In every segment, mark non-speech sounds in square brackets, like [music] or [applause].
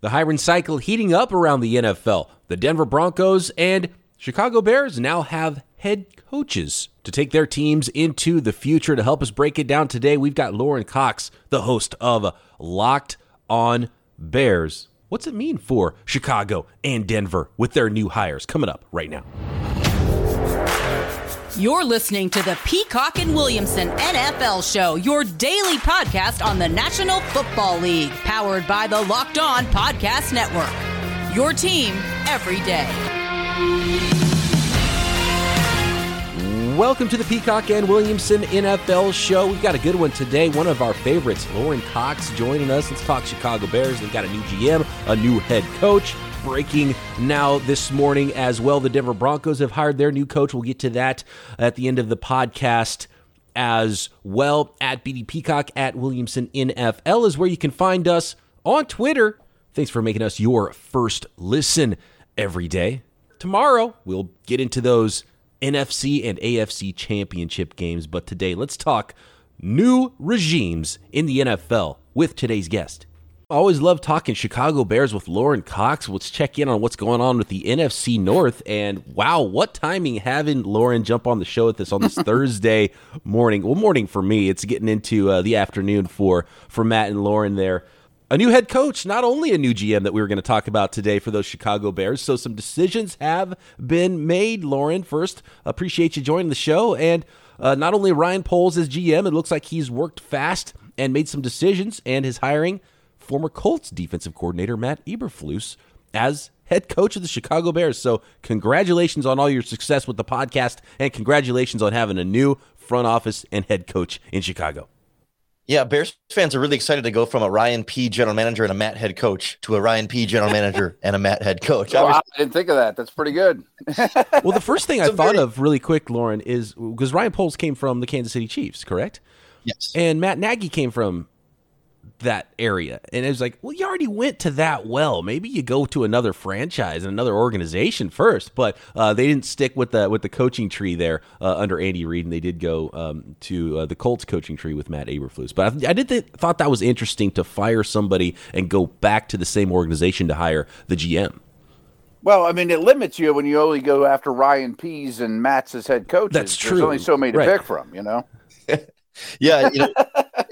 The hiring cycle heating up around the NFL. The Denver Broncos and Chicago Bears now have head coaches to take their teams into the future. To help us break it down today, we've got Lauren Cox, the host of Locked on Bears. What's it mean for Chicago and Denver with their new hires? Coming up right now. You're listening to the Peacock and Williamson NFL Show, your daily podcast on the National Football League, powered by the Locked On Podcast Network. Your team every day. Welcome to the Peacock and Williamson NFL Show. We've got a good one today. One of our favorites, Lauren Cox, joining us. Let's talk Chicago Bears. They've got a new GM, a new head coach breaking now this morning as well. The Denver Broncos have hired their new coach. We'll get to that at the end of the podcast as well. At BD Peacock, at Williamson NFL is where you can find us on Twitter. Thanks for making us your first listen every day. Tomorrow, we'll get into those NFC and AFC championship games, but today, let's talk new regimes in the NFL with today's guest. I always love talking Chicago Bears with Lauren Cox. Let's check in on what's going on with the NFC North. And wow, what timing having Lauren jump on the show with us on this [laughs] Thursday morning. Well, morning for me. It's getting into uh, the afternoon for for Matt and Lauren there. A new head coach, not only a new GM that we were going to talk about today for those Chicago Bears. So some decisions have been made. Lauren, first, appreciate you joining the show. And uh, not only Ryan Poles as GM, it looks like he's worked fast and made some decisions, and his hiring former Colts defensive coordinator Matt Eberflus as head coach of the Chicago Bears. So, congratulations on all your success with the podcast, and congratulations on having a new front office and head coach in Chicago. Yeah, Bears fans are really excited to go from a Ryan P. general manager and a Matt head coach to a Ryan P. general manager [laughs] and a Matt head coach. Oh, I didn't think of that. That's pretty good. [laughs] well, the first thing I thought very... of really quick, Lauren, is because Ryan Poles came from the Kansas City Chiefs, correct? Yes. And Matt Nagy came from that area. And it was like, well, you already went to that well. Maybe you go to another franchise and another organization first. But uh, they didn't stick with the with the coaching tree there uh, under Andy Reid, and they did go um, to uh, the Colts coaching tree with Matt Eberflus. But I, I did th- thought that was interesting to fire somebody and go back to the same organization to hire the GM. Well, I mean, it limits you when you only go after Ryan Pease and Matt's as head coaches. That's true. There's only so many to right. pick from, you know. [laughs] yeah, you know, [laughs]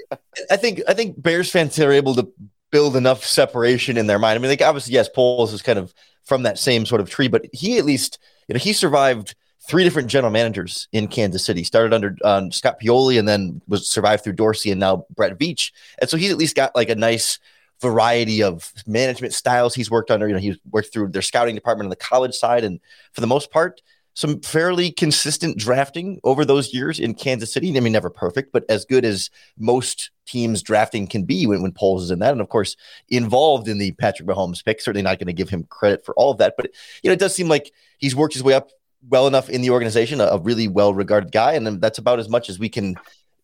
I think I think Bears fans are able to build enough separation in their mind. I mean, like obviously, yes, Poles is kind of from that same sort of tree, but he at least, you know, he survived three different general managers in Kansas City. Started under um, Scott Pioli, and then was survived through Dorsey, and now Brett Veach. And so he's at least got like a nice variety of management styles he's worked under. You know, he's worked through their scouting department on the college side, and for the most part, some fairly consistent drafting over those years in Kansas City. I mean, never perfect, but as good as most teams drafting can be when, when Poles is in that. And of course, involved in the Patrick Mahomes pick. Certainly not going to give him credit for all of that, but you know, it does seem like he's worked his way up well enough in the organization, a, a really well regarded guy. And that's about as much as we can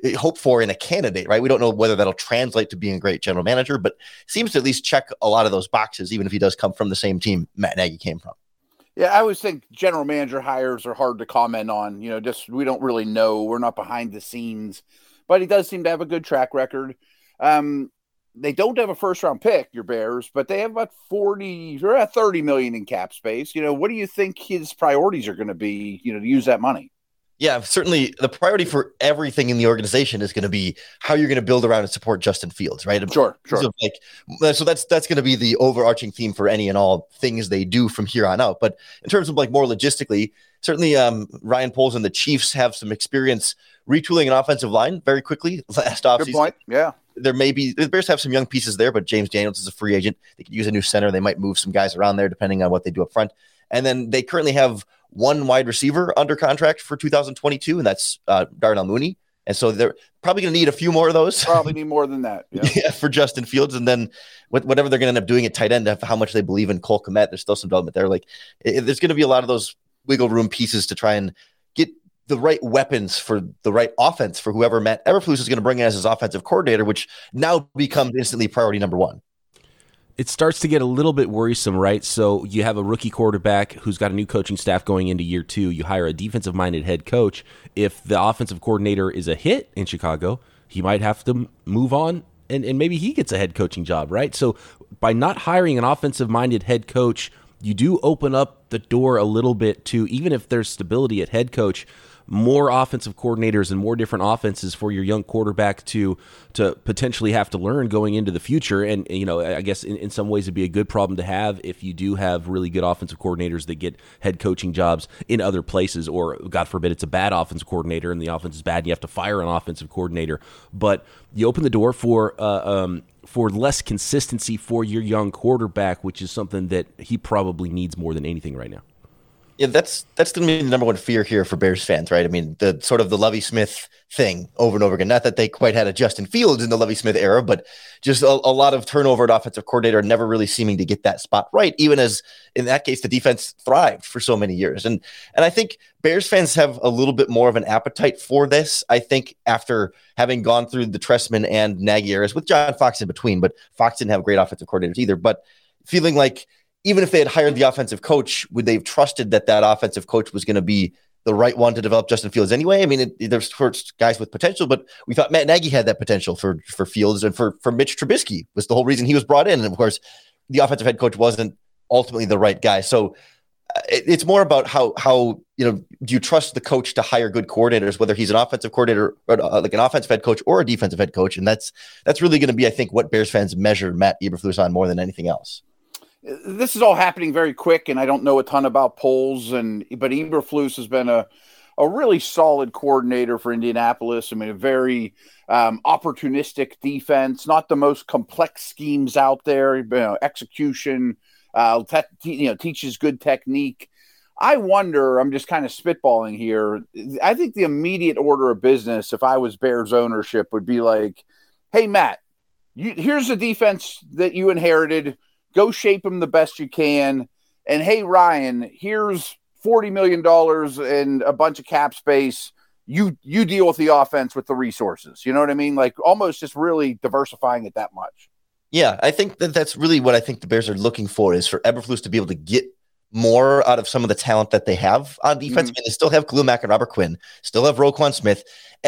eh, hope for in a candidate, right? We don't know whether that'll translate to being a great general manager, but seems to at least check a lot of those boxes, even if he does come from the same team Matt Nagy came from. Yeah, I always think general manager hires are hard to comment on. You know, just we don't really know. We're not behind the scenes, but he does seem to have a good track record. Um, they don't have a first round pick, your Bears, but they have about 40 or 30 million in cap space. You know, what do you think his priorities are going to be, you know, to use that money? Yeah, certainly the priority for everything in the organization is going to be how you're going to build around and support Justin Fields, right? Sure, sure. So like, so that's that's going to be the overarching theme for any and all things they do from here on out. But in terms of like more logistically, certainly um, Ryan Poles and the Chiefs have some experience retooling an offensive line very quickly [laughs] last offseason. Good point. Yeah. There may be the Bears have some young pieces there, but James Daniels is a free agent. They could use a new center. They might move some guys around there depending on what they do up front. And then they currently have one wide receiver under contract for 2022, and that's uh, Darnell Mooney. And so they're probably going to need a few more of those. [laughs] Probably need more than that. Yeah, [laughs] yeah for Justin Fields. And then whatever they're going to end up doing at tight end, how much they believe in Cole Kmet, there's still some development there. Like it, there's going to be a lot of those wiggle room pieces to try and get the right weapons for the right offense for whoever Matt Eberflus is going to bring in as his offensive coordinator, which now becomes instantly priority number one it starts to get a little bit worrisome, right? So you have a rookie quarterback who's got a new coaching staff going into year two. You hire a defensive minded head coach. If the offensive coordinator is a hit in Chicago, he might have to move on and, and maybe he gets a head coaching job, right? So by not hiring an offensive minded head coach, you do open up the door a little bit to even if there's stability at head coach more offensive coordinators and more different offenses for your young quarterback to to potentially have to learn going into the future. And you know, I guess in, in some ways it'd be a good problem to have if you do have really good offensive coordinators that get head coaching jobs in other places, or God forbid it's a bad offensive coordinator and the offense is bad and you have to fire an offensive coordinator. But you open the door for uh, um, for less consistency for your young quarterback, which is something that he probably needs more than anything right now. Yeah, that's that's going to be the number one fear here for Bears fans, right? I mean, the sort of the Lovie Smith thing over and over again. Not that they quite had a Justin Fields in the Lovie Smith era, but just a, a, lot of turnover at offensive coordinator, never really seeming to get that spot right. Even as in that case, the defense thrived for so many years, and and I think Bears fans have a little bit more of an appetite for this. I think after having gone through the Trestman and Nagy eras with John Fox in between, but Fox didn't have great offensive coordinators either. But feeling like even if they had hired the offensive coach, would they have trusted that that offensive coach was going to be the right one to develop Justin Fields anyway? I mean, it, there's first guys with potential, but we thought Matt Nagy had that potential for for Fields and for for Mitch Trubisky was the whole reason he was brought in. And of course, the offensive head coach wasn't ultimately the right guy. So uh, it, it's more about how how you know do you trust the coach to hire good coordinators, whether he's an offensive coordinator, or, uh, like an offensive head coach, or a defensive head coach, and that's that's really going to be, I think, what Bears fans measure Matt Eberflus on more than anything else this is all happening very quick, and I don't know a ton about Poles, and but Eberflus has been a a really solid coordinator for Indianapolis. I mean, a very um, opportunistic defense, not the most complex schemes out there. You know, execution, uh, te- you know, teaches good technique. I wonder. I'm just kind of spitballing here. I think the immediate order of business, if I was Bears ownership, would be like, "Hey, Matt, you, here's a defense that you inherited." Go shape them the best you can. And hey, Ryan, here's $40 million and a bunch of cap space. You you deal with the offense with the resources. You know what I mean? Like almost just really diversifying it that much. Yeah, I think that that's really what I think the Bears are looking for is for Eberflus to be able to get more out of some of the talent that they have on defense. Mm-hmm. I mean, they still have Khalil Mack and Robert Quinn, still have Roquan Smith.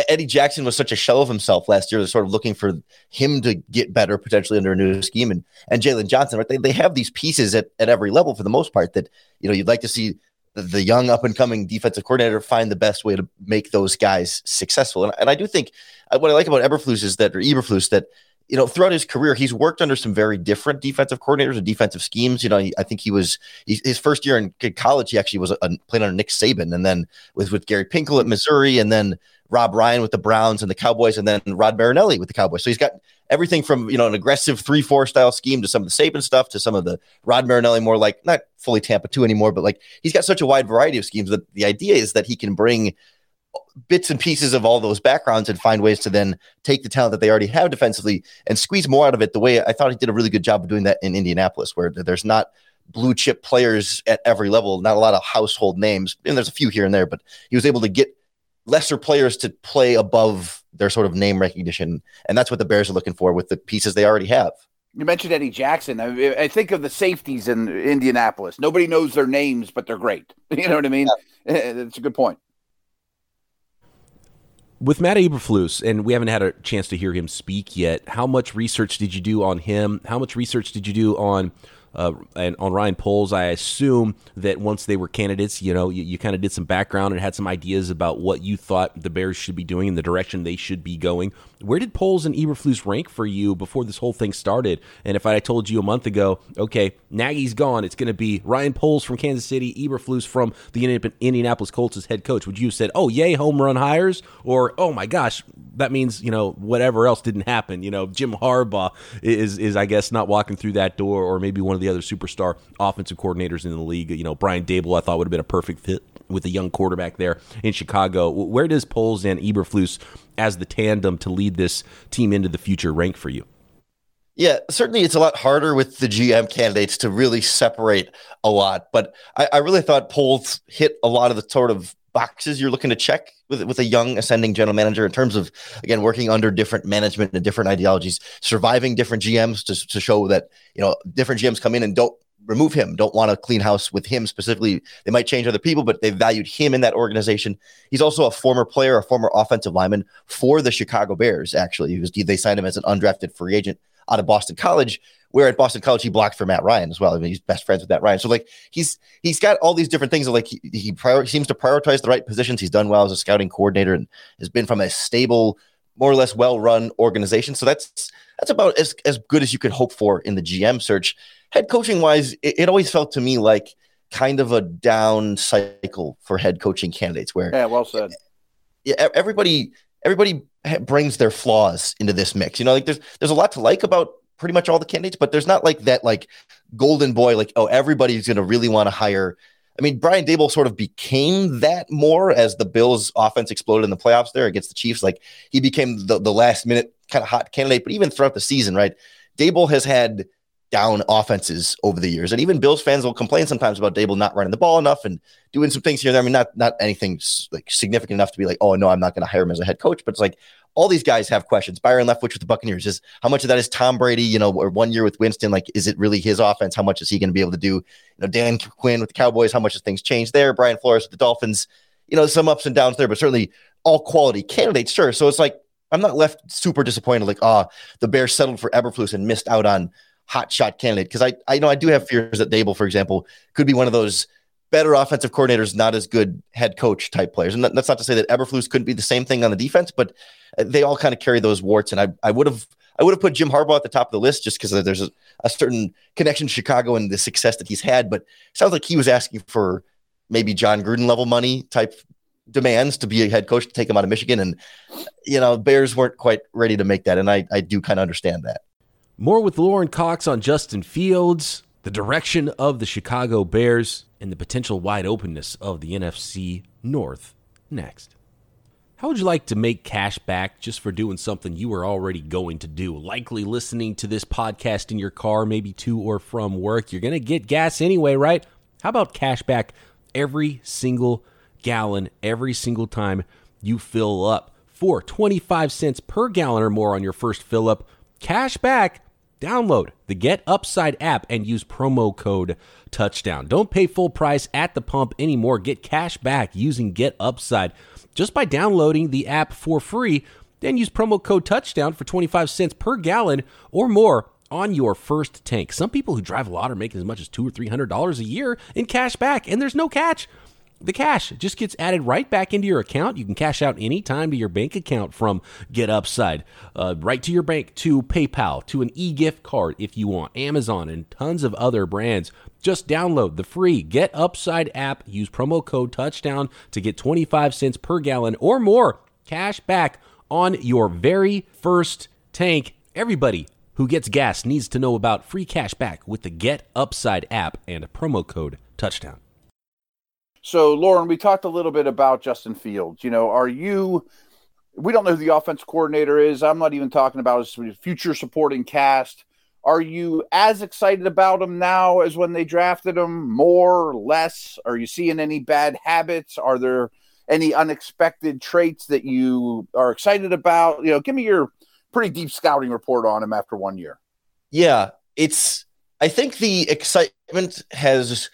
Eddie Jackson was such a shell of himself last year. They're sort of looking for him to get better potentially under a new scheme. And and Jaylon Johnson, right? They, they have these pieces at, at every level for the most part that, you know, you'd like to see the, the young up and coming defensive coordinator find the best way to make those guys successful. And, and I do think uh, what I like about Eberflus is that, or Eberflus, that you know, throughout his career, he's worked under some very different defensive coordinators and defensive schemes. You know, I think he was he, his first year in college. He actually was a, playing under Nick Saban, and then with with Gary Pinkel at hmm. Missouri, and then Rob Ryan with the Browns and the Cowboys, and then Rod Marinelli with the Cowboys. So he's got everything from you know an aggressive three four style scheme to some of the Saban stuff to some of the Rod Marinelli more like not fully Tampa two anymore, but like he's got such a wide variety of schemes that the idea is that he can bring bits and pieces of all those backgrounds and find ways to then take the talent that they already have defensively and squeeze more out of it the way I thought he did a really good job of doing that in Indianapolis, where there's not blue chip players at every level, not a lot of household names. And there's a few here and there, but he was able to get lesser players to play above their sort of name recognition. And that's what the Bears are looking for with the pieces they already have. You mentioned Eddie Jackson. I, I, think of the safeties in Indianapolis. Nobody knows their names, but they're great. [laughs] You know what I mean? Yeah. [laughs] That's a good point with Matt Eberflus, and we haven't had a chance to hear him speak yet. How much research did you do on him? How much research did you do on uh, and on Ryan Poles, I assume that once they were candidates, you know, you, you kind of did some background and had some ideas about what you thought the Bears should be doing and the direction they should be going. Where did Poles and Eberflus rank for you before this whole thing started? And if I told you a month ago, okay, Nagy's gone, it's going to be Ryan Poles from Kansas City, Eberflus from the Indianapolis Colts as head coach, would you have said, oh, yay, home run hires? Or, oh my gosh, that means, you know, whatever else didn't happen. You know, Jim Harbaugh is, is I guess, not walking through that door, or maybe one of the other superstar offensive coordinators in the league. You know, Brian Daboll, I thought would have been a perfect fit with a young quarterback there in Chicago. Where does Poles and Eberflus as the tandem to lead this team into the future rank for you? Yeah, certainly it's a lot harder with the GM candidates to really separate a lot. But I, I really thought Poles hit a lot of the sort of boxes you're looking to check with with a young ascending general manager in terms of again working under different management and different ideologies, surviving different GMs to, to show that you know different GMs come in and don't remove him, don't want to clean house with him specifically. They might change other people, but they valued him in that organization. He's also a former player, a former offensive lineman for the Chicago Bears. Actually, he was, they signed him as an undrafted free agent out of Boston College. Where at Boston College, he blocked for Matt Ryan as well. I mean, he's best friends with Matt Ryan. So like he's he's got all these different things. That, like he, he prior, seems to prioritize the right positions. He's done well as a scouting coordinator and has been from a stable, more or less well run organization. So that's that's about as, as good as you could hope for in the GM search. Head coaching wise, it, it always felt to me like kind of a down cycle for head coaching candidates where yeah, well said. Yeah, everybody everybody brings their flaws into this mix. You know, like there's there's a lot to like about pretty much all the candidates, but there's not like that like golden boy, like, oh, everybody's gonna really want to hire. I mean, Brian Daboll sort of became that more as the Bills offense exploded in the playoffs there against the Chiefs. Like he became the, the last minute kind of hot candidate, but even throughout the season, right? Daboll has had down offenses over the years. And even Bills fans will complain sometimes about Daboll not running the ball enough and doing some things here and there. I mean, not not anything like significant enough to be like, oh no, I'm not going to hire him as a head coach. But it's like, all these guys have questions. Byron Leftwich with the Buccaneers is how much of that is Tom Brady, you know, or one year with Winston? Like, is it really his offense? How much is he going to be able to do? You know, Dan Quinn with the Cowboys, how much has things changed there? Brian Flores with the Dolphins, you know, some ups and downs there, but certainly all quality candidates, sure. So it's like, I'm not left super disappointed, like, ah, oh, the Bears settled for Eberflus and missed out on hot shot candidate. Cause I, I know I do have fears that Daboll, for example, could be one of those better offensive coordinators, not as good head coach type players. And that's not to say that Eberflus couldn't be the same thing on the defense, but uh, they all kind of carry those warts. And I, I would have, I would have put Jim Harbaugh at the top of the list just because there's a, a, certain connection to Chicago and the success that he's had. But sounds like he was asking for maybe Jon Gruden level money type demands to be a head coach to take him out of Michigan. And, you know, Bears weren't quite ready to make that. And I, I do kind of understand that. More with Lauren Cox on Justin Fields, the direction of the Chicago Bears, and the potential wide openness of the NFC North next. How would you like to make cash back just for doing something you were already going to do? Likely listening to this podcast in your car, maybe to or from work. You're going to get gas anyway, right? How about cash back every single gallon, every single time you fill up for 25 cents per gallon or more on your first fill up? Cash back Download the Get Upside app and use promo code touchdown. Don't pay full price at the pump anymore. Get cash back using Get Upside just by downloading the app for free. Then use promo code touchdown for 25 cents per gallon or more on your first tank. Some people who drive a lot are making as much as two or three hundred dollars a year in cash back, and there's no catch the cash just gets added right back into your account. You can cash out anytime to your bank account from Get Upside, uh, right to your bank, to PayPal, to an e gift card if you want, Amazon, and tons of other brands. Just download the free Get Upside app. Use promo code touchdown to get 25 cents per gallon or more cash back on your very first tank. Everybody who gets gas needs to know about free cash back with the Get Upside app and promo code touchdown. So, Lauren, we talked a little bit about Justin Fields. You know, are you? We don't know who the offense coordinator is. I'm not even talking about his future supporting cast. Are you as excited about him now as when they drafted him? More, less? Are you seeing any bad habits? Are there any unexpected traits that you are excited about? You know, give me your pretty deep scouting report on him after one year. Yeah, it's. I think the excitement has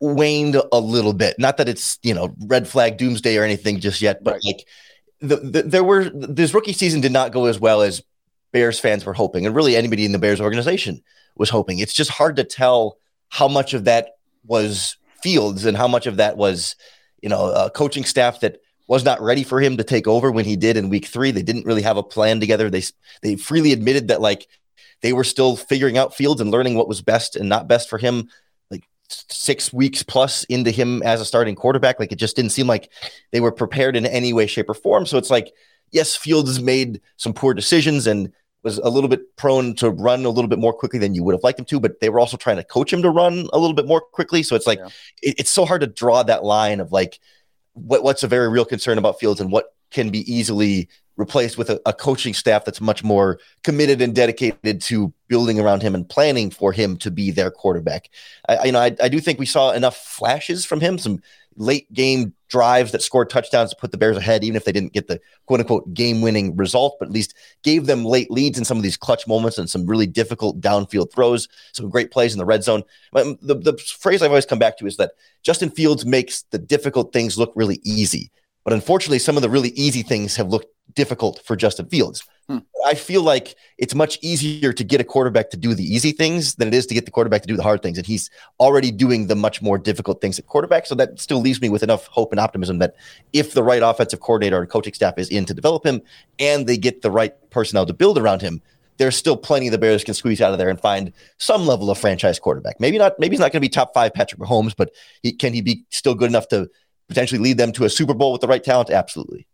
waned a little bit. Not that it's you know red flag doomsday or anything just yet, but right. like the, the, there were this rookie season did not go as well as Bears fans were hoping, and really anybody in the Bears organization was hoping. It's just hard to tell how much of that was Fields and how much of that was you know a coaching staff that was not ready for him to take over when he did in week three. They didn't really have a plan together. They they freely admitted that like they were still figuring out Fields and learning what was best and not best for him six weeks plus into him as a starting quarterback. Like it just didn't seem like they were prepared in any way, shape, or form. So it's like, yes, Fields made some poor decisions and was a little bit prone to run a little bit more quickly than you would have liked him to, but they were also trying to coach him to run a little bit more quickly. So it's like yeah. it, it's so hard to draw that line of like what, what's a very real concern about Fields and what can be easily replaced with a, a, coaching staff that's much more committed and dedicated to building around him and planning for him to be their quarterback. I, you know, I, I do think we saw enough flashes from him, some late game drives that scored touchdowns to put the Bears ahead, even if they didn't get the quote unquote game winning result, but at least gave them late leads in some of these clutch moments and some really difficult downfield throws, some great plays in the red zone. Um, the, the phrase I've always come back to is that Justin Fields makes the difficult things look really easy. But unfortunately, some of the really easy things have looked difficult for Justin Fields. Hmm. I feel like it's much easier to get a quarterback to do the easy things than it is to get the quarterback to do the hard things. And he's already doing the much more difficult things at quarterback. So that still leaves me with enough hope and optimism that if the right offensive coordinator and coaching staff is in to develop him and they get the right personnel to build around him, there's still plenty the Bears can squeeze out of there and find some level of franchise quarterback. Maybe not, maybe he's not going to be top five Patrick Mahomes, but he, can he be still good enough to potentially lead them to a Super Bowl with the right talent? Absolutely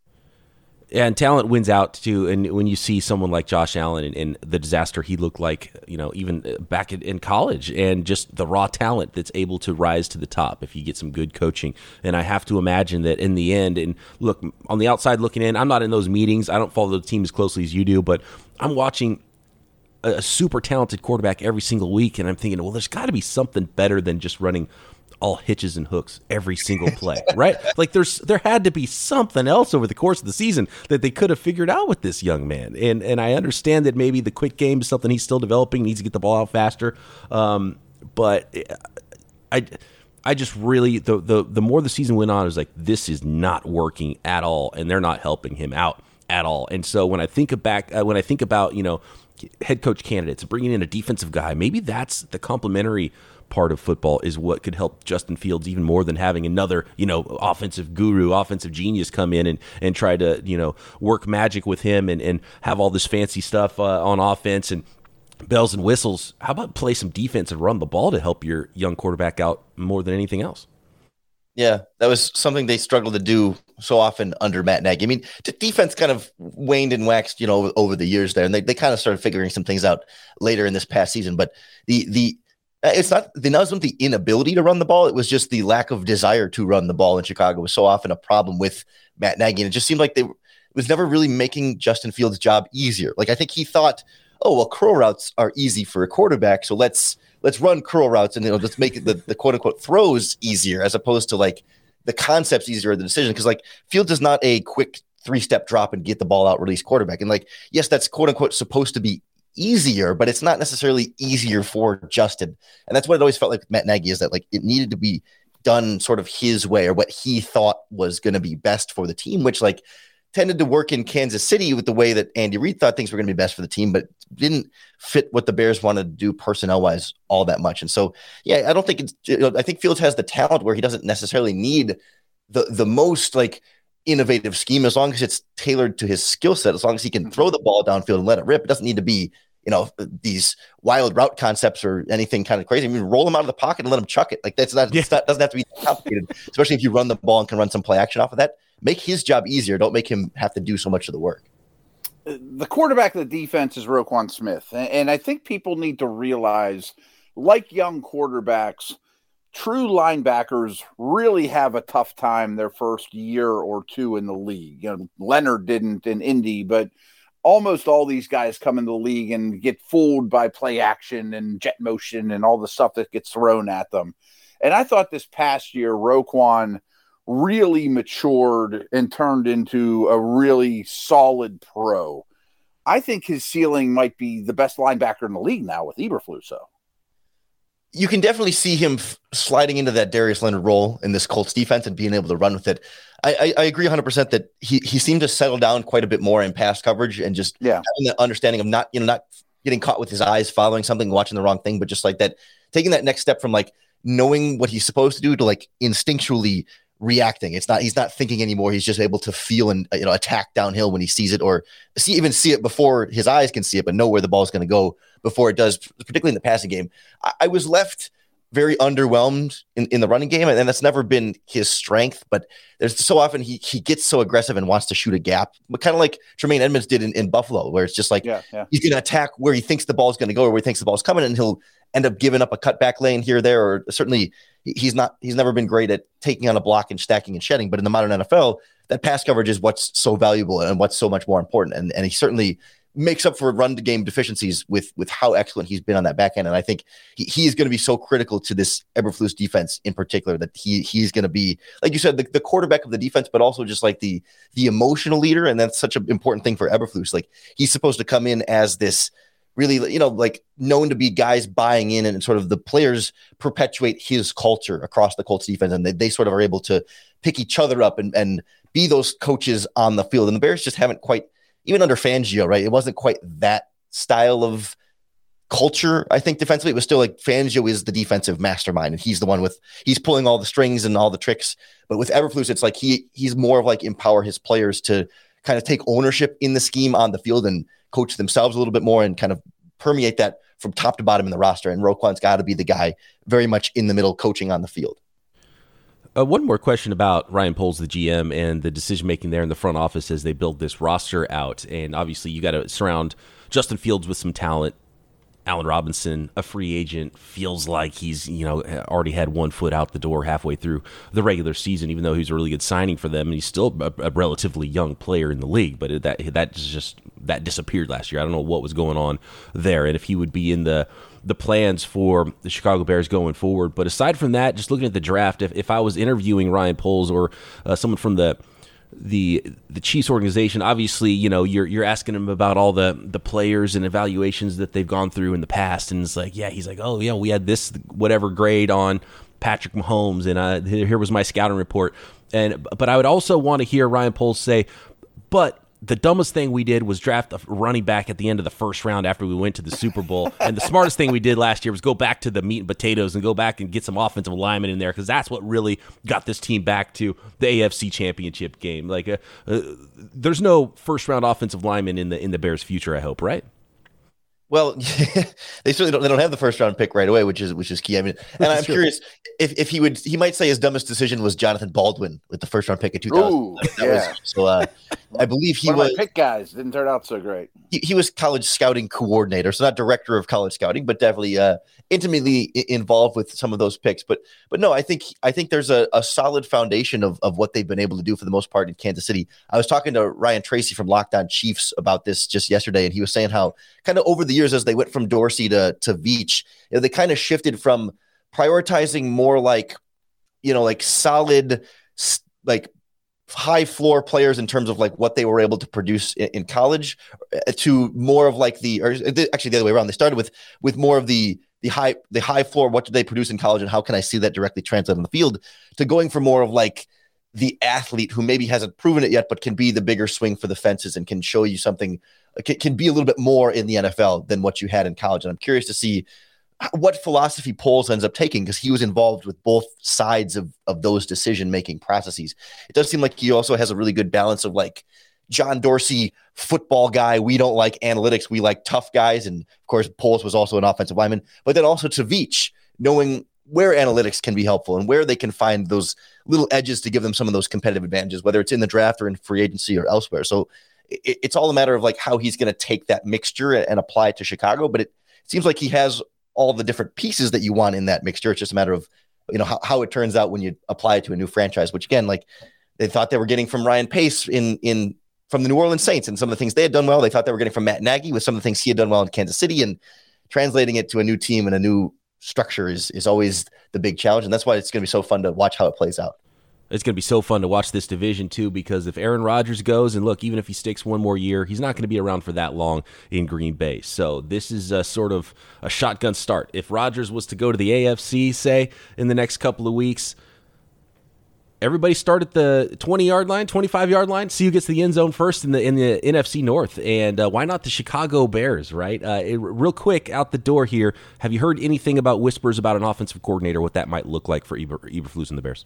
and talent wins out too. And when you see someone like Josh Allen and, and the disaster he looked like, you know, even uh, back in, in, college, and just the raw talent that's able to rise to the top if you get some good coaching. And I have to imagine that in the end, and look on the outside looking in, I'm not in those meetings. I don't follow the team as closely as you do, but I'm watching a super talented quarterback every single week, and I'm thinking, well, there's got to be something better than just running all hitches and hooks every single play, right? [laughs] Like there's there had to be something else over the course of the season that they could have figured out with this young man. And and I understand that maybe the quick game is something he's still developing, needs to get the ball out faster. Um, but I I just really the the the more the season went on, I was like, this is not working at all, and they're not helping him out at all. And so when I think back, uh, when I think about you know head coach candidates, bringing in a defensive guy, maybe that's the complementary part of football is what could help Justin Fields even more than having another, you know, offensive guru, offensive genius come in and, and try to, you know, work magic with him and, and have all this fancy stuff uh, on offense and bells and whistles. How about play some defense and run the ball to help your young quarterback out more than anything else? Yeah, that was something they struggled to do so often under Matt Nagy. I mean, the defense kind of waned and waxed, you know, over over the years there, and they, they kind of started figuring some things out later in this past season. But the the Uh, it's not the wasn't the inability to run the ball; it was just the lack of desire to run the ball in Chicago was so often a problem with Matt Nagy, and it just seemed like they was never really making Justin Fields' job easier. Like I think he thought, oh well, curl routes are easy for a quarterback, so let's let's run curl routes and you know let's make the, the quote unquote throws easier as opposed to like the concepts easier the decision. Because like Fields is not a quick three step drop and get the ball out release quarterback. And like yes that's quote unquote supposed to be easier, but it's not necessarily easier for Justin. And that's what it always felt like with Matt Nagy is that like it needed to be done sort of his way or what he thought was going to be best for the team, which like tended to work in Kansas City with the way that Andy Reid thought things were going to be best for the team, but didn't fit what the Bears wanted to do personnel wise all that much. And so, yeah, I don't think it's, you know, I think Fields has the talent where he doesn't necessarily need the, the most like innovative scheme as long as it's tailored to his skill set, as long as he can mm-hmm. throw the ball downfield and let it rip. It doesn't need to be you know these wild route concepts or anything kind of crazy. I mean, roll them out of the pocket and let them chuck it. Like that's not, yeah. not doesn't have to be complicated. especially if you run the ball and can run some play action off of that. Make his job easier. Don't make him have to do so much of the work. The quarterback of the defense is Roquan Smith, and I think people need to realize, like young quarterbacks, true linebackers really have a tough time their first year or two in the league. You know, Leonard didn't in Indy, but almost all these guys come in the league and get fooled by play action and jet motion and all the stuff that gets thrown at them. And I thought this past year, Roquan really matured and turned into a really solid pro. I think his ceiling might be the best linebacker in the league now with Eberflus. So you can definitely see him f- sliding into that Darius Leonard role in this Colts defense and being able to run with it. I, I, I agree 100% that he, he seemed to settle down quite a bit more in pass coverage and just yeah. having the understanding of not, you know, not getting caught with his eyes following something, watching the wrong thing, but just like that, taking that next step from like knowing what he's supposed to do to like instinctually reacting. It's not he's not thinking anymore. He's just able to feel and you know attack downhill when he sees it, or see even see it before his eyes can see it, but know where the ball is going to go before it does. Particularly in the passing game, I, I was left very underwhelmed in, in the running game, and that's never been his strength. But there's so often he he gets so aggressive and wants to shoot a gap, but kind of like Tremaine Edmunds did in, in Buffalo, where it's just like yeah, yeah. he's going to attack where he thinks the ball is going to go or where he thinks the ball is coming, and he'll end up giving up a cutback lane here or there, or certainly he's not he's never been great at taking on a block and stacking and shedding. But in the modern NFL, that pass coverage is what's so valuable and what's so much more important. And and he certainly makes up for run game deficiencies with with how excellent he's been on that back end. And I think he, he is going to be so critical to this Eberflus defense in particular that he he's going to be like you said the, the quarterback of the defense, but also just like the the emotional leader. And that's such an important thing for Eberflus. Like he's supposed to come in as this really you know like known to be guys buying in and sort of the players perpetuate his culture across the Colts defense and they, they sort of are able to pick each other up and and be those coaches on the field and the Bears just haven't quite even under Fangio, right? It wasn't quite that style of culture. I think defensively, it was still like Fangio is the defensive mastermind, and he's the one with he's pulling all the strings and all the tricks. But with Eberflus, it's like he he's more of like empower his players to kind of take ownership in the scheme on the field and coach themselves a little bit more and kind of permeate that from top to bottom in the roster. And Roquan's got to be the guy very much in the middle, coaching on the field. Uh, one more question about Ryan Poles, the GM, and the decision making there in the front office as they build this roster out. And obviously, you got to surround Justin Fields with some talent. Allen Robinson, a free agent, feels like he's you know already had one foot out the door halfway through the regular season. Even though he's a really good signing for them, and he's still a, a relatively young player in the league. But that that just that disappeared last year. I don't know what was going on there, and if he would be in the the plans for the Chicago Bears going forward. But aside from that, just looking at the draft, if, if I was interviewing Ryan Poles or uh, someone from the the the Chiefs organization, obviously, you know, you're you're asking him about all the the players and evaluations that they've gone through in the past, and it's like, yeah, he's like, oh yeah, we had this whatever grade on Patrick Mahomes, and uh, here was my scouting report, and but I would also want to hear Ryan Poles say, but the dumbest thing we did was draft a running back at the end of the first round after we went to the Super Bowl. [laughs] and the smartest thing we did last year was go back to the meat and potatoes and go back and get some offensive alignment in there because that's what really got this team back to the AFC Championship game. Like, uh, uh, there's no first round offensive lineman in the in the Bears' future. I hope, right? Well, [laughs] they certainly don't. They don't have the first round pick right away, which is which is key. I mean, and I'm curious if, if he would. He might say his dumbest decision was Jonathan Baldwin with the first round pick in 2000. Ooh, yeah. Was, so uh, I believe he was pick guys didn't turn out so great. He, he, was college scouting coordinator, so not director of college scouting, but definitely uh, intimately involved with some of those picks. But but no, I think I think there's a, a solid foundation of of what they've been able to do for the most part in Kansas City. I was talking to Ryan Tracy from Locked On Chiefs about this just yesterday, and he was saying how kind of over the years as they went from Dorsey to to Veach, you know, they kind of shifted from prioritizing more like you know like solid like high floor players in terms of like what they were able to produce in, in college uh, to more of like the or actually the other way around. They started with with more of the the high the high floor what did they produce in college and how can i see that directly translate on the field to going for more of like the athlete who maybe hasn't proven it yet but can be the bigger swing for the fences and can show you something can, can be a little bit more in the nfl than what you had in college and i'm curious to see what philosophy Poles ends up taking because he was involved with both sides of, of those decision making processes. It does seem like he also has a really good balance of like John Dorsey, football guy. We don't like analytics. We like tough guys. And of course, Poles was also an offensive lineman, but then also to Veach, knowing where analytics can be helpful and where they can find those little edges to give them some of those competitive advantages, whether it's in the draft or in free agency or elsewhere. So it, it's all a matter of like how he's going to take that mixture and apply it to Chicago. But it seems like he has all the different pieces that you want in that mixture. It's just a matter of you know how, how it turns out when you apply it to a new franchise. Which again, like they thought they were getting from Ryan Pace in in from the New Orleans Saints and some of the things they had done well. They thought they were getting from Matt Nagy with some of the things he had done well in Kansas City and translating it to a new team and a new structure is is always the big challenge. And that's why it's going to be so fun to watch how it plays out. It's going to be so fun to watch this division too because if Aaron Rodgers goes and look, even if he sticks one more year, he's not going to be around for that long in Green Bay. So this is a sort of a shotgun start. If Rodgers was to go to the AFC, say in the next couple of weeks, everybody start at the 20 yard line, 25 yard line, see who gets the end zone first in the in the NFC North, and uh, why not the Chicago Bears? Right, uh, it, real quick out the door here. Have you heard anything about whispers about an offensive coordinator? What that might look like for Eber, Eberflus and the Bears?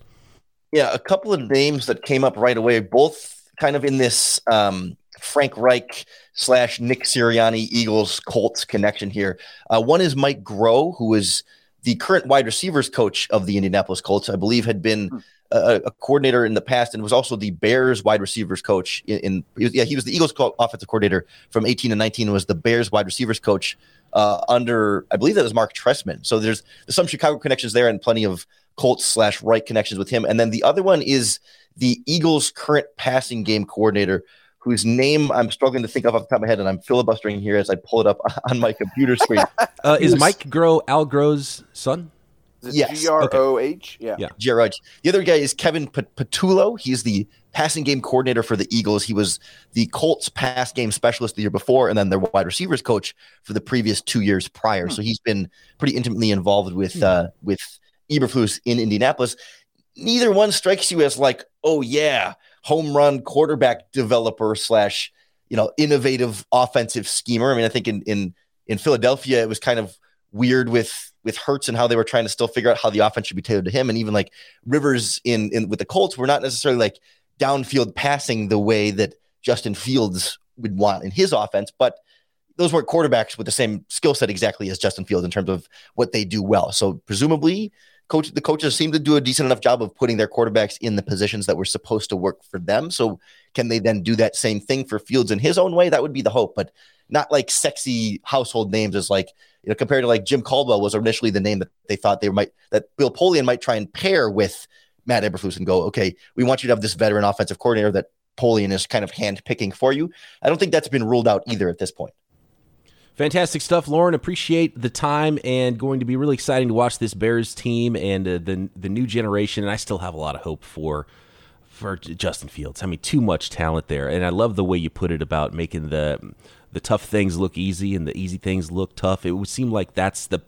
Yeah, a couple of names that came up right away, both kind of in this um, Frank Reich slash Nick Sirianni Eagles Colts connection here. Uh, one is Mike Groh, who is the current wide receivers coach of the Indianapolis Colts. I believe had been hmm. A, a coordinator in the past and was also the Bears wide receivers coach. In, in he was, yeah, he was the Eagles offensive coordinator from 18 to 19. Was the Bears wide receivers coach uh, under I believe that was Marc Trestman. So there's, there's some Chicago connections there and plenty of Colts slash right connections with him. And then the other one is the Eagles' current passing game coordinator, whose name I'm struggling to think of off the top of my head, and I'm filibustering here as I pull it up [laughs] on my computer screen. [laughs] uh, is Mike Groh Al Groh's son? Yes. G R O H. Yeah. Yeah. Gerard. The other guy is Kevin Patullo. He's the passing game coordinator for the Eagles. He was the Colts pass game specialist the year before, and then their wide receivers coach for the previous two years prior. Hmm. So he's been pretty intimately involved with hmm. uh, with Eberflus in Indianapolis. Neither one strikes you as like, oh yeah, home run quarterback developer slash you know innovative offensive schemer. I mean, I think in in in Philadelphia it was kind of weird with with Hurts and how they were trying to still figure out how the offense should be tailored to him. And even like Rivers in, in with the Colts were not necessarily like downfield passing the way that Justin Fields would want in his offense, but those weren't quarterbacks with the same skill set exactly as Justin Fields in terms of what they do well. So presumably, coach the coaches seem to do a decent enough job of putting their quarterbacks in the positions that were supposed to work for them. So can they then do that same thing for Fields in his own way? That would be the hope, but not like sexy household names as like you know compared to like Jim Caldwell was initially the name that they thought they might that Bill Polian might try and pair with Matt Eberflus and go, okay, we want you to have this veteran offensive coordinator that Polian is kind of hand picking for you. I don't think that's been ruled out either at this point. Fantastic stuff, Lauren. Appreciate the time and going to be really exciting to watch this Bears team and uh, the the new generation. And I still have a lot of hope for for Justin Fields. I mean, too much talent there, and I love the way you put it about making the the tough things look easy and the easy things look tough. It would seem like that's the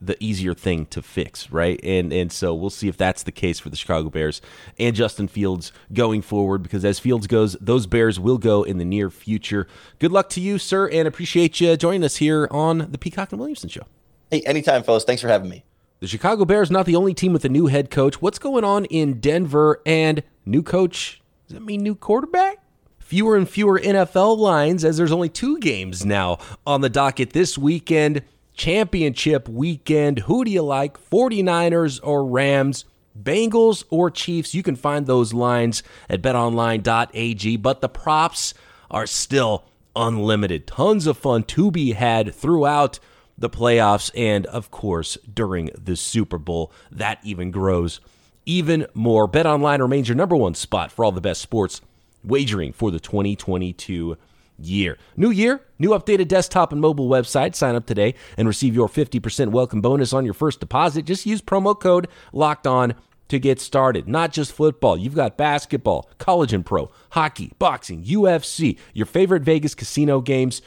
the easier thing to fix, right? And and so we'll see if that's the case for the Chicago Bears and Justin Fields going forward because as Fields goes, those Bears will go in the near future. Good luck to you, sir, and appreciate you joining us here on the Peacock and Williamson show. Hey, anytime, fellas. Thanks for having me. The Chicago Bears not the only team with a new head coach. What's going on in Denver and new coach? Does that mean new quarterback? Fewer and fewer NFL lines as there's only two games now on the docket this weekend championship weekend. Who do you like, 49ers or Rams? Bengals or Chiefs? You can find those lines at betonline.ag, but the props are still unlimited. Tons of fun to be had throughout the playoffs and, of course, during the Super Bowl. That even grows even more. BetOnline remains your number one spot for all the best sports wagering for the 2022 year. New year, new updated desktop and mobile website. Sign up today and receive your 50% welcome bonus on your first deposit. Just use promo code locked on to get started. Not just football, you've got basketball, college and pro, hockey, boxing, UFC, your favorite Vegas casino games,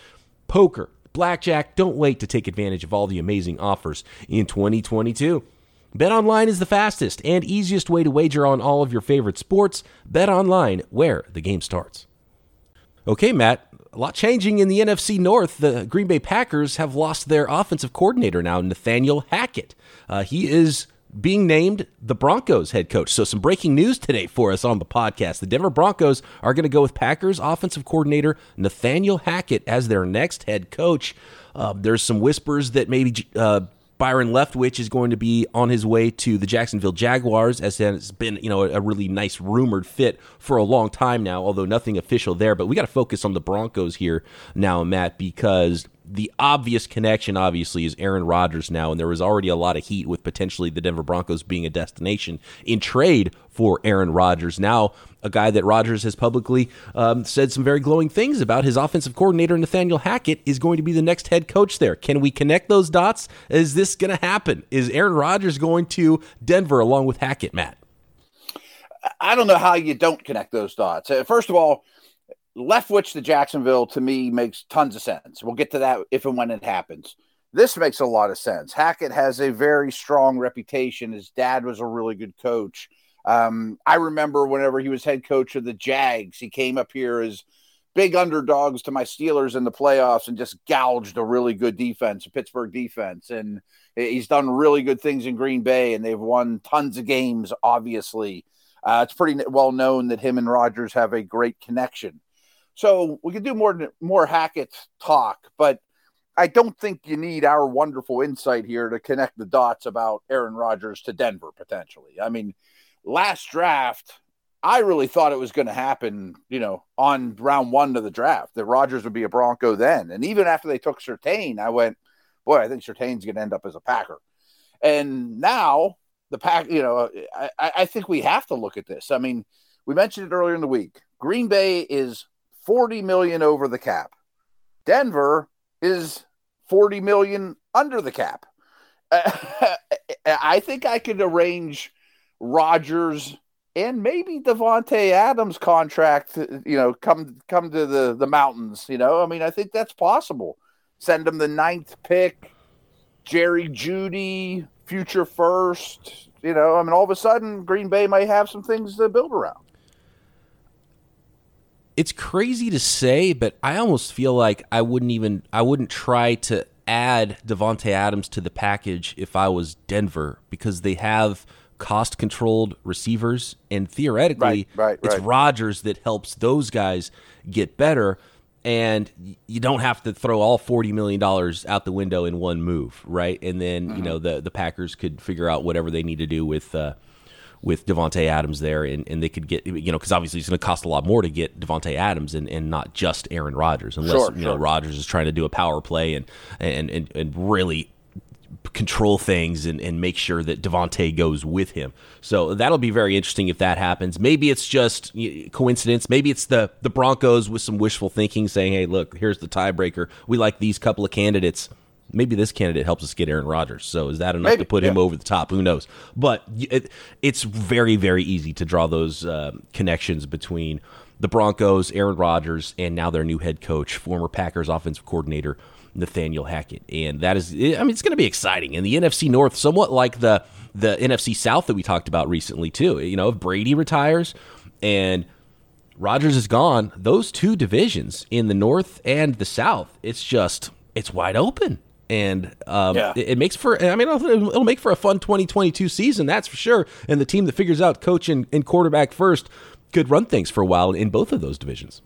poker, blackjack. Don't wait to take advantage of all the amazing offers in 2022. BetOnline is the fastest and easiest way to wager on all of your favorite sports. BetOnline, where the game starts. Okay, Matt, a lot changing in the NFC North. The Green Bay Packers have lost their offensive coordinator now, Nathaniel Hackett. Uh, he is being named the Broncos head coach. So, some breaking news today for us on the podcast. The Denver Broncos are going to go with Packers offensive coordinator Nathaniel Hackett as their next head coach. Uh, there's some whispers that maybe uh, Byron Leftwich is going to be on his way to the Jacksonville Jaguars, as has been, you know, a really nice rumored fit for a long time now, although nothing official there. But we got to focus on the Broncos here now, Matt, because the obvious connection, obviously, is Aaron Rodgers now, and there was already a lot of heat with potentially the Denver Broncos being a destination in trade for Aaron Rodgers. Now, a guy that Rodgers has publicly um, said some very glowing things about, his offensive coordinator, Nathaniel Hackett, is going to be the next head coach there. Can we connect those dots? Is this going to happen? Is Aaron Rodgers going to Denver along with Hackett, Matt? I don't know how you don't connect those dots. Uh, first of all, Leftwich to Jacksonville to me makes tons of sense. We'll get to that if and when it happens. This makes a lot of sense. Hackett has a very strong reputation. His dad was a really good coach. Um, I remember whenever he was head coach of the Jags, he came up here as big underdogs to my Steelers in the playoffs and just gouged a really good defense, a Pittsburgh defense. And he's done really good things in Green Bay, and they've won tons of games, obviously. Uh, it's pretty well known that him and Rodgers have a great connection. So we could do more more Hackett talk, but I don't think you need our wonderful insight here to connect the dots about Aaron Rodgers to Denver potentially. I mean, last draft, I really thought it was going to happen, you know, on round one of the draft that Rodgers would be a Bronco then. And even after they took Surtain, I went, boy, I think Surtain's going to end up as a Packer. And now the pack, you know, I, I think we have to look at this. I mean, We mentioned it earlier in the week. Green Bay is 40 million over the cap. Denver is 40 million under the cap. [laughs] I think I could arrange Rodgers and maybe Davante Adams contract, you know, come come to the the mountains. You know, I mean, I think that's possible. Send them the ninth pick, Jerry Jeudy, future first. You know, I mean, all of a sudden, Green Bay might have some things to build around. It's crazy to say, but I almost feel like I wouldn't even I wouldn't try to add Davante Adams to the package if I was Denver because they have cost controlled receivers, and theoretically, right, right, it's right. Rodgers that helps those guys get better. And you don't have to throw all forty million dollars out the window in one move, right? And then Mm-hmm. you know the the Packers could figure out whatever they need to do with uh, with Davante Adams there, and, and they could get you know because obviously it's going to cost a lot more to get Davante Adams and, and not just Aaron Rodgers, unless Sure, you know sure. Rodgers is trying to do a power play and and and, and really control things and, and make sure that Davante goes with him. So that'll be very interesting if that happens. Maybe it's just coincidence. Maybe it's the the Broncos with some wishful thinking saying, "Hey, look, here's the tiebreaker. We like these couple of candidates. Maybe this candidate helps us get Aaron Rodgers. So is that enough Maybe, to put him over the top? Who knows? But it, it's very very easy to draw those uh, connections between the Broncos, Aaron Rodgers, and now their new head coach, former Packers offensive coordinator Nathaniel Hackett, and that is, I mean, it's going to be exciting. And the NFC North, somewhat like the the NFC South that we talked about recently too. You know, if Brady retires and Rodgers is gone, those two divisions in the North and the South, it's just it's wide open. And um, Yeah. it, it makes for, I mean, it'll, it'll make for a fun 2022 season, that's for sure. And the team that figures out coach and, and quarterback first could run things for a while in both of those divisions.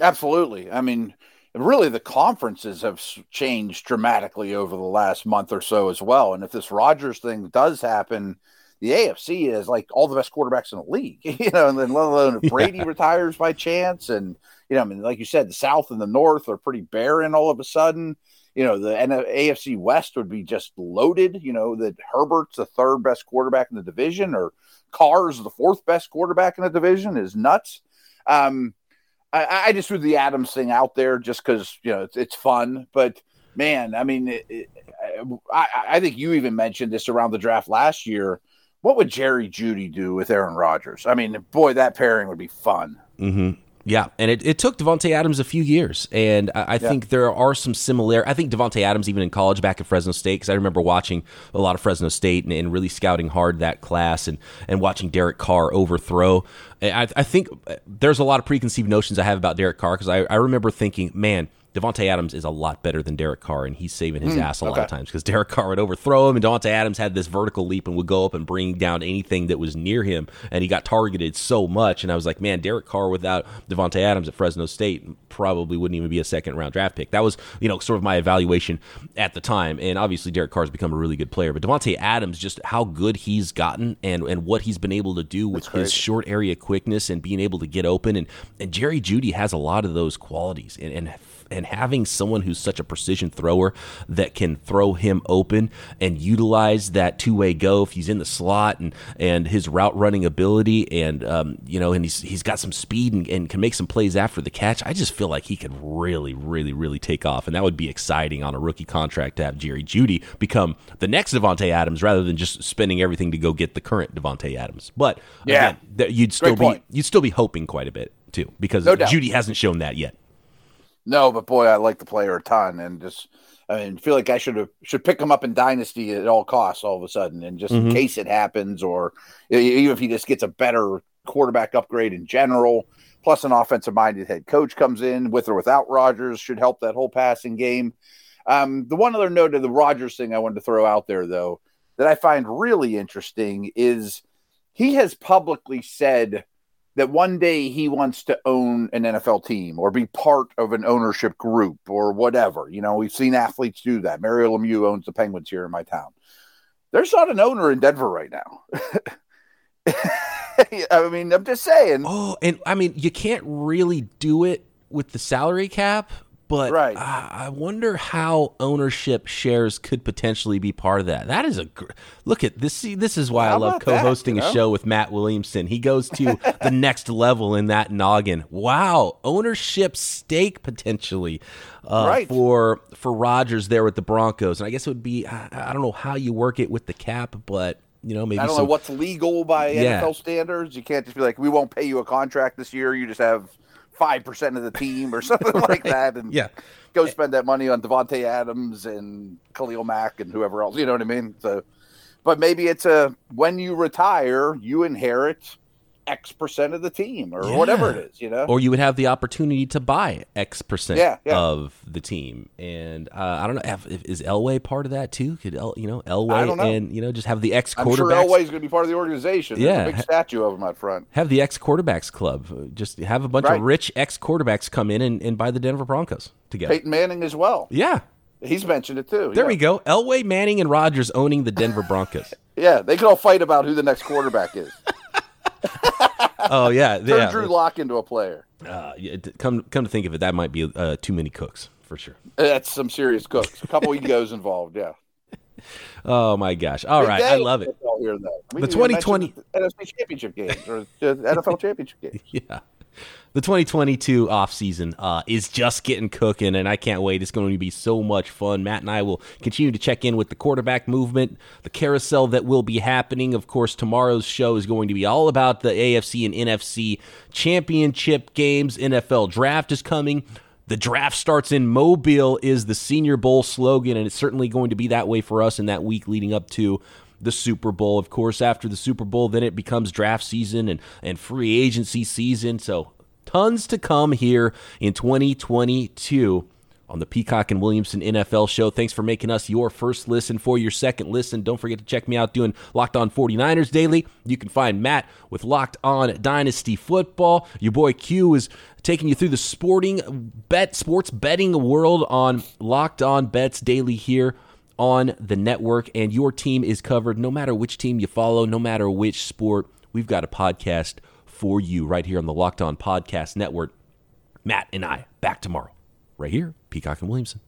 Absolutely. I mean, really, the conferences have changed dramatically over the last month or so as well. And if this Rodgers thing does happen, the AFC is like all the best quarterbacks in the league, [laughs] you know, and then let alone if [laughs] Brady retires by chance. And, you know, I mean, like you said, the South and the North are pretty barren all of a sudden. You know, the AFC West would be just loaded, you know, that Herbert's the third best quarterback in the division or Carr's the fourth best quarterback in the division is nuts. Um, I, I just threw the Adams thing out there just because you know it's, it's fun. But man, I mean, it, it, I, I think you even mentioned this around the draft last year. What would Jerry Jeudy do with Aaron Rodgers? I mean, boy, that pairing would be fun. Mm-hmm. Yeah, and it, it took Davante Adams a few years, and I, I think there are some similar. I think Davante Adams, even in college back at Fresno State, because I remember watching a lot of Fresno State and, and really scouting hard that class, and and watching Derek Carr overthrow. I, I think there's a lot of preconceived notions I have about Derek Carr because I, I remember thinking, man. Davante Adams is a lot better than Derek Carr, and he's saving his hmm, ass a lot of times because Derek Carr would overthrow him, and Davante Adams had this vertical leap and would go up and bring down anything that was near him, and he got targeted so much. And I was like, man, Derek Carr without Davante Adams at Fresno State probably wouldn't even be a second round draft pick. That was, you know, sort of my evaluation at the time. And obviously, Derek Carr's become a really good player, but Davante Adams, just how good he's gotten and and what he's been able to do with his short area quickness and being able to get open, and and Jerry Jeudy has a lot of those qualities, and. and and having someone who's such a precision thrower that can throw him open and utilize that two-way go if he's in the slot and and his route running ability and um, you know and he's he's got some speed and, and can make some plays after the catch I just feel like he could really really really take off and that would be exciting on a rookie contract to have Jerry Jeudy become the next Davante Adams rather than just spending everything to go get the current Davante Adams but Yeah. again, you'd still be you'd still be hoping quite a bit too because No. Jeudy hasn't shown that yet No, but boy, I like the player a ton, and just I mean, feel like I should have should pick him up in dynasty at all costs all of a sudden, and just Mhm. in case it happens, or even if he just gets a better quarterback upgrade in general, plus an offensive minded head coach comes in with or without Rodgers should help that whole passing game. Um, the one other note of the Rodgers thing I wanted to throw out there though that I find really interesting is he has publicly said that one day he wants to own an NFL team or be part of an ownership group or whatever. You know, we've seen athletes do that. Mario Lemieux owns the Penguins here in my town. There's not an owner in Denver right now. [laughs] I mean, I'm just saying. Oh, and I mean, you can't really do it with the salary cap but Right. I, I wonder how ownership shares could potentially be part of that. That is a gr- look at this. See, this is why I love co-hosting you a show with Matt Williamson. He goes to [laughs] the next level in that noggin. Wow, ownership stake potentially uh, Right. for for Rodgers there with the Broncos, and I guess it would be I, I don't know how you work it with the cap, but you know maybe I don't some know what's legal by Yeah. NFL standards. You can't just be like, we won't pay you a contract this year. You just have five percent of the team or [laughs] something like that, and yeah. go spend that money on Davante Adams and Khalil Mack and whoever else. You know what I mean? So, but maybe it's a when you retire, you inherit X percent of the team or whatever it is, You know? or you would have the opportunity to buy X percent Yeah, yeah. of the team. And uh, I don't know, if, if- is Elway part of that too? Could El, you know Elway know. and you know just have the ex I'm sure quarterbacks Elway's going to be part of the organization. Yeah. a big statue of him out front. have the ex quarterbacks club? Just have a bunch Right. of rich ex quarterbacks come in and, and buy the Denver Broncos together. Peyton Manning as well. Yeah, He's mentioned it too. there yeah. we go. Elway, Manning, and Rodgers owning the Denver Broncos. [laughs] Yeah, they could all fight about who the next quarterback is. [laughs] [laughs] oh yeah, Turn yeah. Drew Lock into a player. Uh, yeah, come come to think of it, that might be uh, too many cooks for sure. That's some serious cooks. A couple egos involved. Yeah. [laughs] Oh my gosh! All right, I love it. here, The 2020 mention NFC Championship games or the NFL Championship games. [laughs] Yeah. The 2022 offseason uh, is just getting cooking, and I can't wait. It's going to be so much fun. Matt and I will continue to check in with the quarterback movement, the carousel that will be happening. Of course, tomorrow's show is going to be all about the AFC and NFC championship games. NFL draft is coming. The draft starts in Mobile, is the Senior Bowl slogan, and it's certainly going to be that way for us in that week leading up to the Super Bowl. Of course, after the Super Bowl, then it becomes draft season and, and free agency season. So, tons to come here in 2022 on the Peacock and Williamson NFL show. Thanks for making us your first listen. For your second listen, don't forget to check me out doing Locked On 49ers daily. You can find Matt with Locked On Dynasty Football. Your boy Q is taking you through the sporting bet sports betting world on Locked On Bets daily here on the network and your team is covered no matter which team you follow, no matter which sport. We've got a podcast for you right here on the Locked On Podcast Network. Matt and I back tomorrow, right here, Peacock and Williamson.